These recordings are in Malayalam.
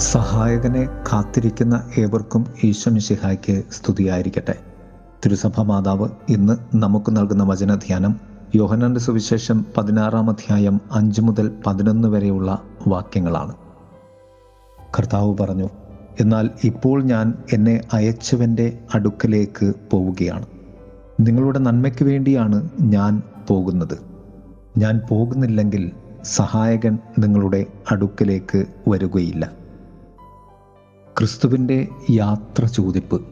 സഹായകനെ കാത്തിരിക്കുന്ന ഏവർക്കും ഈശ്വമിശിഹായ്ക്ക് സ്തുതിയായിരിക്കട്ടെ. തിരുസഭ മാതാവ് ഇന്ന് നമുക്ക് നൽകുന്ന വചനധ്യാനം യോഹനാന്റെ സുവിശേഷം പതിനാറാം അധ്യായം അഞ്ച് മുതൽ പതിനൊന്ന് വരെയുള്ള വാക്യങ്ങളാണ്. കർത്താവ് പറഞ്ഞു എന്നാൽ ഇപ്പോൾ ഞാൻ എന്നെ അയച്ചവന്റെ അടുക്കലേക്ക് പോവുകയാണ്. നിങ്ങളുടെ നന്മയ്ക്ക് വേണ്ടിയാണ് ഞാൻ പോകുന്നത്. ഞാൻ പോകുന്നില്ലെങ്കിൽ സഹായകൻ നിങ്ങളുടെ അടുക്കലേക്ക് വരികയില്ല. ക്രിസ്തുവിന്റെ യാത്ര ചോദിപ്പ്.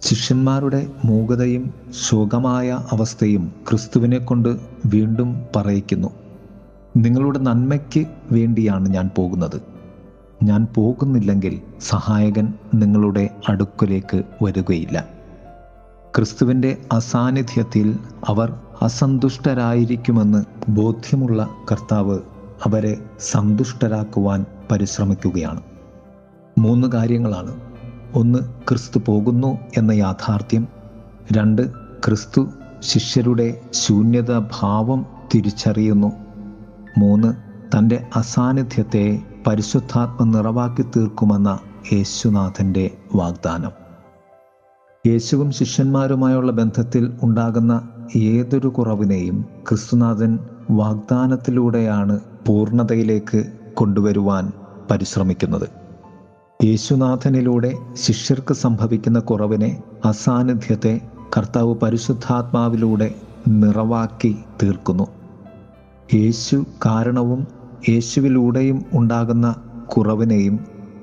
ശിഷ്യന്മാരുടെ മൂകതയും ശോകമായ അവസ്ഥയും ക്രിസ്തുവിനെ കൊണ്ട് വീണ്ടും പറയിക്കുന്നു. നിങ്ങളുടെ നന്മയ്ക്ക് വേണ്ടിയാണ് ഞാൻ പോകുന്നത്. ഞാൻ പോകുന്നില്ലെങ്കിൽ സഹായകൻ നിങ്ങളുടെ അടുക്കലേക്ക് വരികയില്ല. ക്രിസ്തുവിന്റെ അസാന്നിധ്യത്തിൽ അവർ അസന്തുഷ്ടരായിരിക്കുമെന്ന് ബോധ്യമുള്ള കർത്താവ് അവരെ സന്തുഷ്ടരാക്കുവാൻ പരിശ്രമിക്കുകയാണ്. മൂന്ന് കാര്യങ്ങളാണ്. ഒന്ന് ക്രിസ്തു പോകുന്നു എന്ന യാഥാർത്ഥ്യം. രണ്ട് ക്രിസ്തു ശിഷ്യരുടെ ശൂന്യതാഭാവം തിരിച്ചറിയുന്നു. മൂന്ന് തന്റെ അസാന്നിധ്യത്തെ പരിശുദ്ധാത്മ നിറവാക്കി തീർക്കുമെന്ന യേശുനാഥന്റെ വാഗ്ദാനം. യേശുവും ശിഷ്യന്മാരുമായുള്ള ബന്ധത്തിൽ ഉണ്ടാകുന്ന ഏതൊരു കുറവിനെയും ക്രിസ്തുനാഥൻ വാഗ്ദാനത്തിലൂടെയാണ് പൂർണതയിലേക്ക് കൊണ്ടുവരുവാൻ പരിശ്രമിക്കുന്നത്. യേശുനാഥനിലൂടെ ശിഷ്യർക്ക് സംഭവിക്കുന്ന കുറവിനെ അസാന്നിധ്യത്തെ കർത്താവ് പരിശുദ്ധാത്മാവിലൂടെ നിറവാക്കി തീർക്കുന്നു. യേശു കാരണവും യേശുവിലൂടെയും ഉണ്ടാകുന്ന കുറവിനെയും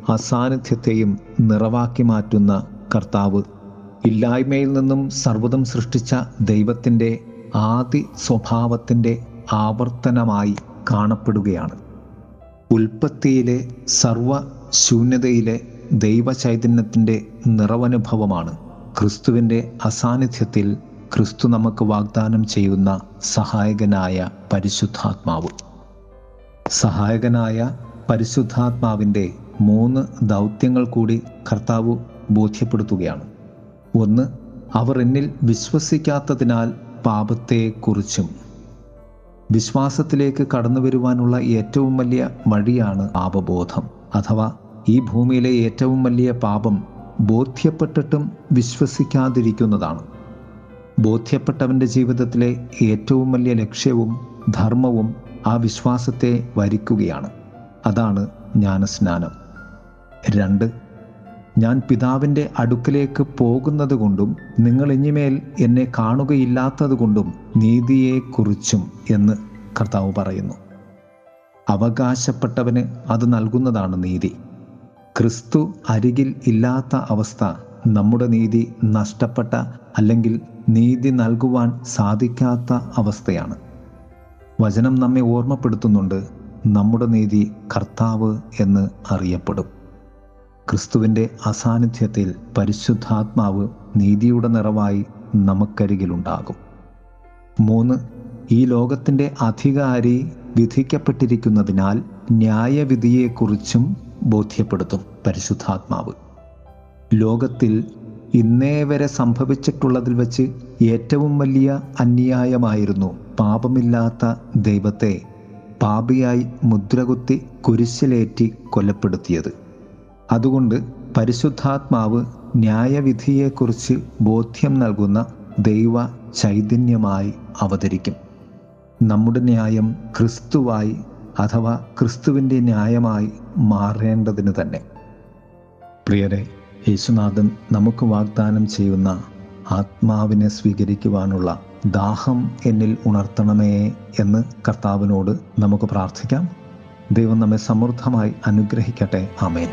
അസാന്നിധ്യത്തെയും നിറവാക്കി മാറ്റുന്ന കർത്താവ്. ഇല്ലായ്മയിൽ നിന്നും സർവതം സൃഷ്ടിച്ച ദൈവത്തിന്റെ ആദി സ്വഭാവത്തിന്റെ ആവർത്തനമായി കാണപ്പെടുകയാണ്. ഉൽപ്പത്തിയിലെ സർവ ശൂന്യതയിലെ ദൈവചൈതന്യത്തിന്റെ നിറവനുഭവമാണ്. ക്രിസ്തുവിന്റെ അസാന്നിധ്യത്തിൽ ക്രിസ്തു നമുക്ക് വാഗ്ദാനം ചെയ്യുന്ന സഹായകനായ പരിശുദ്ധാത്മാവ്. സഹായകനായ പരിശുദ്ധാത്മാവിന്റെ മൂന്ന് ദൗത്യങ്ങൾ കൂടി കർത്താവ് ബോധ്യപ്പെടുത്തുകയാണ്. ഒന്ന് അവർ എന്നിൽ വിശ്വസിക്കാത്തതിനാൽ പാപത്തെക്കുറിച്ചും വിശ്വാസത്തിലേക്ക് കടന്നു വരുവാനുള്ള ഏറ്റവും വലിയ വഴിയാണ് പാപബോധം. അഥവാ ഈ ഭൂമിയിലെ ഏറ്റവും വലിയ പാപം ബോധ്യപ്പെട്ടിട്ടും വിശ്വസിക്കാതിരിക്കുന്നതാണ്. ബോധ്യപ്പെട്ടവന്റെ ജീവിതത്തിലെ ഏറ്റവും വലിയ ലക്ഷ്യവും ധർമ്മവും ആ വിശ്വാസത്തെ വരിക്കുകയാണ്. അതാണ് ജ്ഞാനസ്നാനം. രണ്ട് ഞാൻ പിതാവിന്റെ അടുക്കലേക്ക് പോകുന്നത് കൊണ്ടും നിങ്ങൾ ഇനിമേൽ എന്നെ കാണുകയില്ലാത്തത് കൊണ്ടും നീതിയെക്കുറിച്ചും എന്ന് കർത്താവ് പറയുന്നു. അവകാശപ്പെട്ടവന് അത് നൽകുന്നതാണ് നീതി. ക്രിസ്തു അരികിൽ ഇല്ലാത്ത അവസ്ഥ നമ്മുടെ നീതി നഷ്ടപ്പെട്ട അല്ലെങ്കിൽ നീതി നൽകുവാൻ സാധിക്കാത്ത അവസ്ഥയാണ്. വചനം നമ്മെ ഓർമ്മപ്പെടുത്തുന്നുണ്ട് നമ്മുടെ നീതി കർത്താവ് എന്ന് അറിയപ്പെടും. ക്രിസ്തുവിന്റെ അസാന്നിധ്യത്തിൽ പരിശുദ്ധാത്മാവ് നീതിയുടെ നിറവായി നമുക്കരികിലുണ്ടാകും. മൂന്ന് ഈ ലോകത്തിന്റെ അധികാരി വിധിക്കപ്പെട്ടിരിക്കുന്നതിനാൽ ന്യായവിധിയെക്കുറിച്ചും ബോധ്യപ്പെടുത്തും പരിശുദ്ധാത്മാവ്. ലോകത്തിൽ ഇന്നേ വരെ സംഭവിച്ചിട്ടുള്ളതിൽ വച്ച് ഏറ്റവും വലിയ അന്യായമായിരുന്നു പാപമില്ലാത്ത ദൈവത്തെ പാപിയായി മുദ്രകുത്തി കുരിശിലേറ്റി കൊലപ്പെടുത്തിയത്. അതുകൊണ്ട് പരിശുദ്ധാത്മാവ് ന്യായവിധിയെക്കുറിച്ച് ബോധ്യം നൽകുന്ന ദൈവ ചൈതന്യമായി അവതരിക്കും. നമ്മുടെ ന്യായം ക്രിസ്തുവായി അഥവാ ക്രിസ്തുവിന്റെ ന്യായമായി മാറേണ്ടതിന് തന്നെ. പ്രിയരെ യേശുനാഥൻ നമുക്ക് വാഗ്ദാനം ചെയ്യുന്ന ആത്മാവിനെ സ്വീകരിക്കുവാനുള്ള ദാഹം എന്നിൽ ഉണർത്തണമേ എന്ന് കർത്താവിനോട് നമുക്ക് പ്രാർത്ഥിക്കാം. ദൈവം നമ്മെ സമൃദ്ധമായി അനുഗ്രഹിക്കട്ടെ. ആമേൻ.